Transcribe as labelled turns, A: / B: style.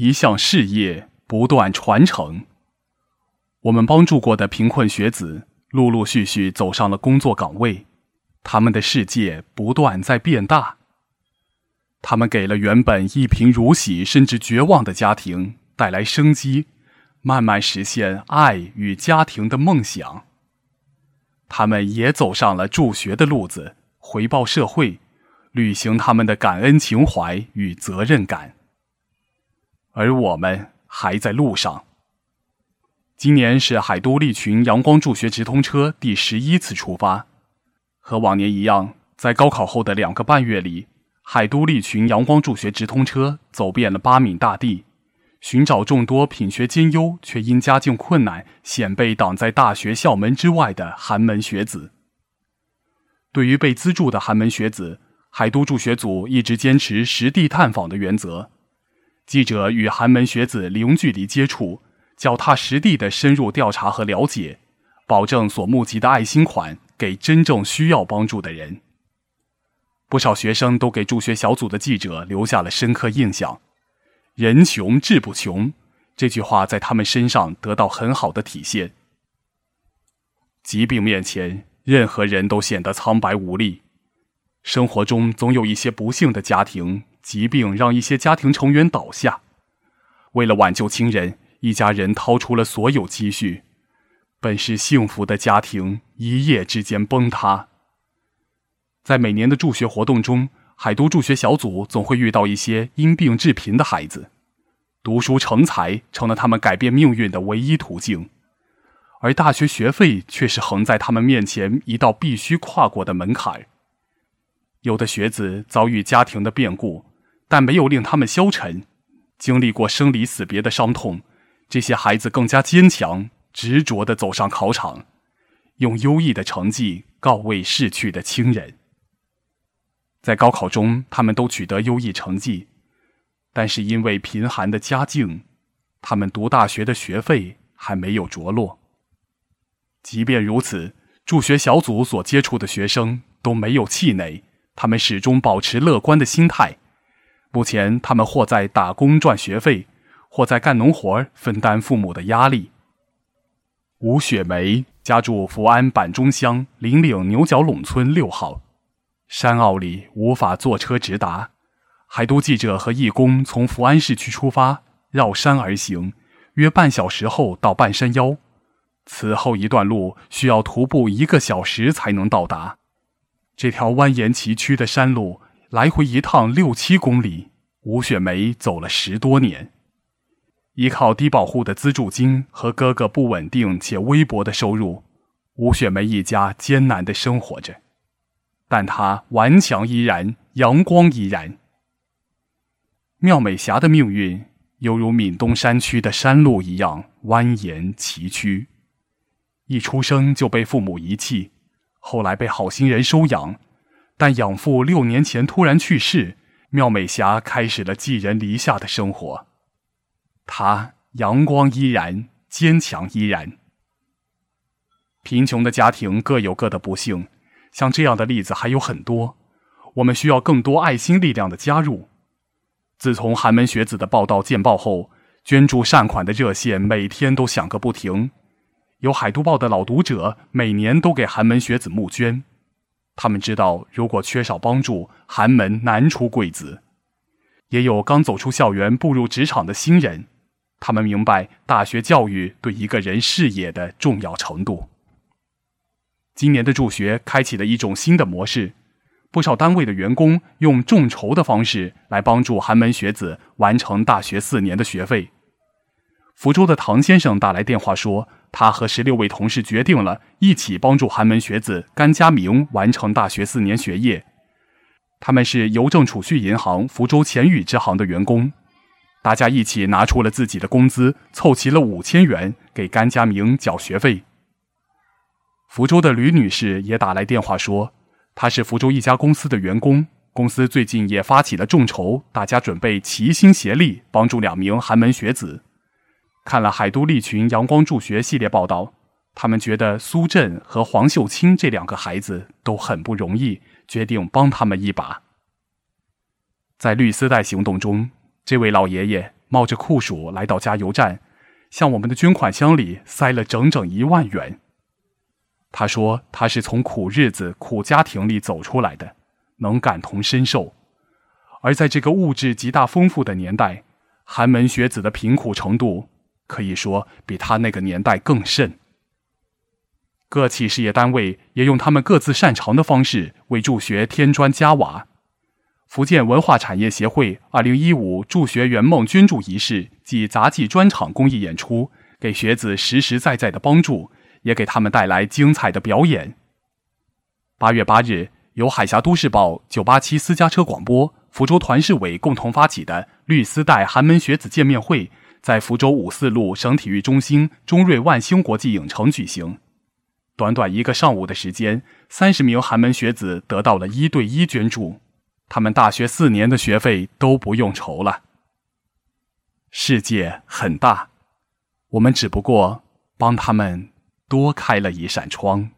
A: 一项事业不断传承。我们帮助过的贫困学子，陆陆续续走上了工作岗位，他们的世界不断在变大。他们给了原本一贫如洗甚至绝望的家庭带来生机，慢慢实现爱与家庭的梦想。他们也走上了助学的路子，回报社会，履行他们的感恩情怀与责任感。而我们还在路上。今年是海都利群阳光助学直通车第十一次出发，和往年一样，在高考后的两个半月里，海都利群阳光助学直通车走遍了八闽大地，寻找众多品学兼优却因家境困难险被挡在大学校门之外的寒门学子。对于被资助的寒门学子，海都助学组一直坚持实地探访的原则，记者与寒门学子零距离接触。脚踏实地的深入调查和了解，保证所募集的爱心款给真正需要帮助的人。不少学生都给助学小组的记者留下了深刻印象。“人穷志不穷”这句话在他们身上得到很好的体现。疾病面前，任何人都显得苍白无力。生活中总有一些不幸的家庭，疾病让一些家庭成员倒下，为了挽救亲人。一家人掏出了所有积蓄，本是幸福的家庭一夜之间崩塌。在每年的助学活动中，海都助学小组总会遇到一些因病致贫的孩子，读书成才成了他们改变命运的唯一途径，而大学学费却是横在他们面前一道必须跨过的门槛。有的学子遭遇家庭的变故，但没有令他们消沉，经历过生离死别的伤痛。这些孩子更加坚强、执着地走上考场，用优异的成绩告慰逝去的亲人。在高考中，他们都取得优异成绩，但是因为贫寒的家境，他们读大学的学费还没有着落。即便如此，助学小组所接触的学生都没有气馁，他们始终保持乐观的心态。目前，他们或在打工赚学费。或在干农活分担父母的压力。吴雪梅家住福安板中乡林岭牛角垄村六号，山坳里无法坐车直达。海都记者和义工从福安市区出发，绕山而行，约半小时后到半山腰。此后一段路需要徒步一个小时才能到达。这条蜿蜒崎岖的山路，来回一趟六七公里。吴雪梅走了十多年。依靠低保户的资助金和哥哥不稳定且微薄的收入，吴雪梅一家艰难的生活着，但她顽强依然，阳光依然。妙美霞的命运犹如闽东山区的山路一样蜿蜒崎岖，一出生就被父母遗弃，后来被好心人收养，但养父六年前突然去世，妙美霞开始了寄人篱下的生活。她阳光依然，坚强依然。贫穷的家庭各有各的不幸，像这样的例子还有很多。我们需要更多爱心力量的加入。自从寒门学子的报道见报后，捐助善款的热线每天都响个不停。有海都报的老读者每年都给寒门学子募捐，他们知道如果缺少帮助，寒门难出贵子。也有刚走出校园步入职场的新人。他们明白大学教育对一个人视野的重要程度。今年的助学开启了一种新的模式，不少单位的员工用众筹的方式来帮助寒门学子完成大学四年的学费。福州的唐先生打来电话说，他和十六位同事决定了一起帮助寒门学子甘家明完成大学四年学业。他们是邮政储蓄银行福州钱宇支行的员工。大家一起拿出了自己的工资，凑齐了五千元给甘家明缴学费。福州的吕女士也打来电话说，她是福州一家公司的员工，公司最近也发起了众筹，大家准备齐心协力帮助两名寒门学子。看了海都利群阳光助学系列报道，他们觉得苏振和黄秀清这两个孩子都很不容易，决定帮他们一把。在绿丝带行动中。这位老爷爷冒着酷暑来到加油站，向我们的捐款箱里塞了整整一万元。他说他是从苦日子、苦家庭里走出来的，能感同身受。而在这个物质极大丰富的年代，寒门学子的贫苦程度可以说比他那个年代更甚。各企事业单位也用他们各自擅长的方式为助学添砖加瓦。福建文化产业协会二零一五助学圆梦捐助仪式及杂技专场公益演出，给学子实实在在的帮助，也给他们带来精彩的表演。八月八日，由海峡都市报九八七私家车广播、福州团市委共同发起的绿丝带寒门学子见面会，在福州五四路省体育中心中瑞万兴国际影城举行。短短一个上午的时间，三十名寒门学子得到了一对一捐助，他们大学四年的学费都不用愁了。世界很大，我们只不过帮他们多开了一扇窗。